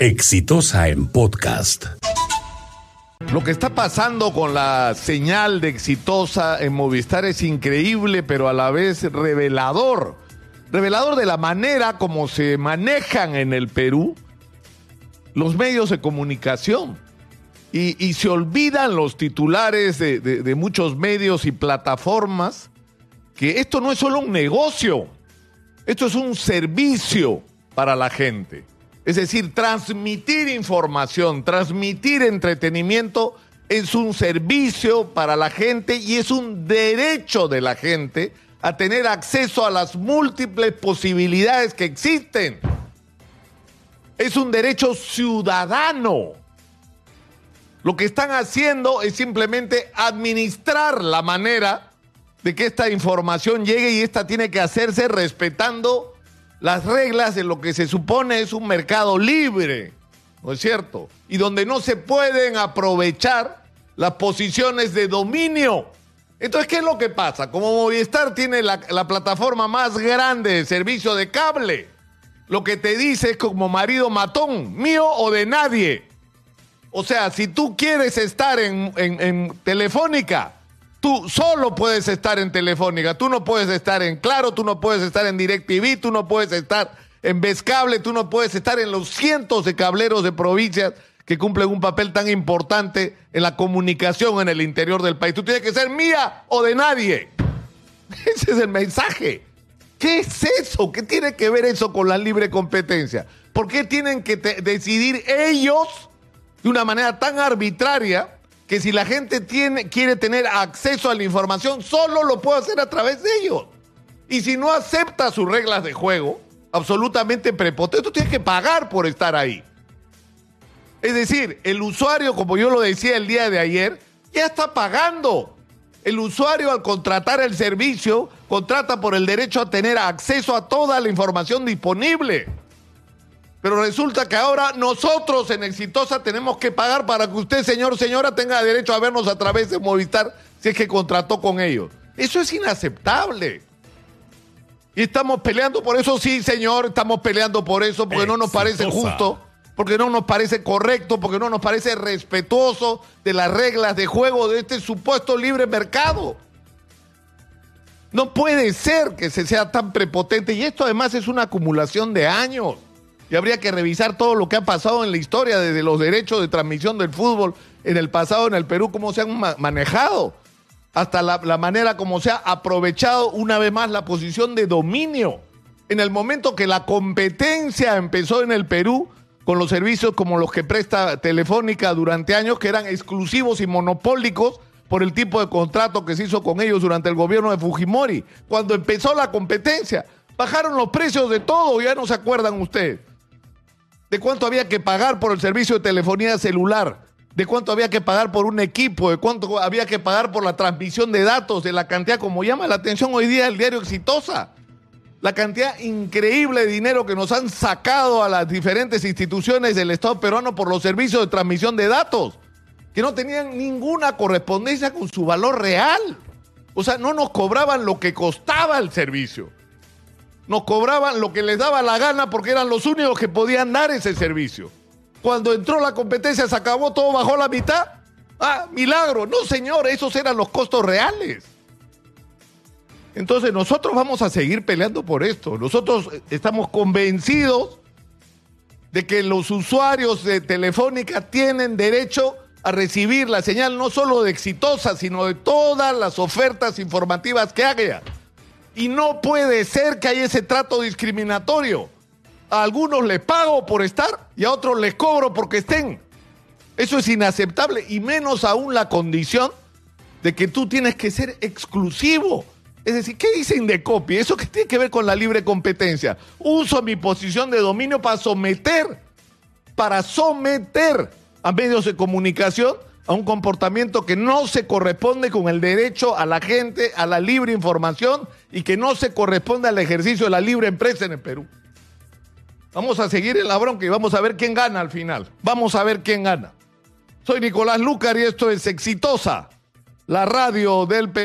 Exitosa en podcast. Lo que está pasando con la señal de exitosa en Movistar es increíble, pero a la vez revelador. Revelador de la manera como se manejan en el Perú los medios de comunicación. Y, se olvidan los titulares de muchos medios y plataformas que esto no es solo un negocio, esto es un servicio para la gente. Es decir, transmitir información, transmitir entretenimiento es un servicio para la gente y es un derecho de la gente a tener acceso a las múltiples posibilidades que existen. Es un derecho ciudadano. Lo que están haciendo es simplemente administrar la manera de que esta información llegue y esta tiene que hacerse respetando las reglas de lo que se supone es un mercado libre, ¿no es cierto? Y donde no se pueden aprovechar las posiciones de dominio. Entonces, ¿qué es lo que pasa? Como Movistar tiene la, la plataforma más grande de servicio de cable, lo que te dice es como marido matón, mío o de nadie. O sea, si tú quieres estar en- en Telefónica, tú solo puedes estar en Telefónica. Tú no puedes estar en Claro, tú no puedes estar en DirecTV, tú no puedes estar en Vescable, tú no puedes estar en los cientos de cableros de provincias que cumplen un papel tan importante en la comunicación en el interior del país. Tú tienes que ser mía o de nadie. Ese es el mensaje. ¿Qué es eso? ¿Qué tiene que ver eso con la libre competencia? ¿Por qué tienen que decidir ellos de una manera tan arbitraria que si la gente tiene, quiere tener acceso a la información, solo lo puede hacer a través de ellos? Y si no acepta sus reglas de juego, absolutamente prepotente, tú tienes que pagar por estar ahí. Es decir, el usuario, como yo lo decía el día de ayer, ya está pagando. El usuario al contratar el servicio, contrata por el derecho a tener acceso a toda la información disponible. Pero resulta que ahora nosotros en Exitosa tenemos que pagar para que usted, señor, señora, tenga derecho a vernos a través de Movistar si es que contrató con ellos. Eso es inaceptable. Y estamos peleando por eso, sí, señor, estamos peleando por eso, porque no nos parece justo, porque no nos parece correcto, porque no nos parece respetuoso de las reglas de juego de este supuesto libre mercado. No puede ser que se sea tan prepotente y esto además es una acumulación de años. Y habría que revisar todo lo que ha pasado en la historia desde los derechos de transmisión del fútbol en el pasado en el Perú, cómo se han ma- manejado, hasta la, la manera como se ha aprovechado una vez más la posición de dominio. En el momento que la competencia empezó en el Perú, con los servicios como los que presta Telefónica durante años, que eran exclusivos y monopólicos por el tipo de contrato que se hizo con ellos durante el gobierno de Fujimori. Cuando empezó la competencia, bajaron los precios de todo, ya no se acuerdan ustedes de cuánto había que pagar por el servicio de telefonía celular, de cuánto había que pagar por un equipo, de cuánto había que pagar por la transmisión de datos, de la cantidad, como llama la atención hoy día el diario Exitosa, la cantidad increíble de dinero que nos han sacado a las diferentes instituciones del Estado peruano por los servicios de transmisión de datos, que no tenían ninguna correspondencia con su valor real. O sea, no nos cobraban lo que costaba el servicio nos cobraban lo que les daba la gana porque eran los únicos que podían dar ese servicio. Cuando entró la competencia se acabó, todo bajó la mitad. Ah, milagro. No, señor, esos eran los costos reales. Entonces nosotros vamos a seguir peleando por esto. Nosotros eh, estamos convencidos de que los usuarios de Telefónica tienen derecho a recibir la señal no solo de exitosa, sino de todas las ofertas informativas que haya. Y no puede ser que haya ese trato discriminatorio. A algunos les pago por estar y a otros les cobro porque estén. Eso es inaceptable y menos aún la condición de que tú tienes que ser exclusivo. Es decir, ¿qué dicen de copia? Eso que tiene que ver con la libre competencia. Uso mi posición de dominio para someter, para someter a medios de comunicación a un comportamiento que no se corresponde con el derecho a la gente a la libre información y que no se corresponde al ejercicio de la libre empresa en el Perú. Vamos a seguir en la bronca y vamos a ver quién gana al final. Vamos a ver quién gana. Soy Nicolás Lucar y esto es Exitosa, la radio del Perú.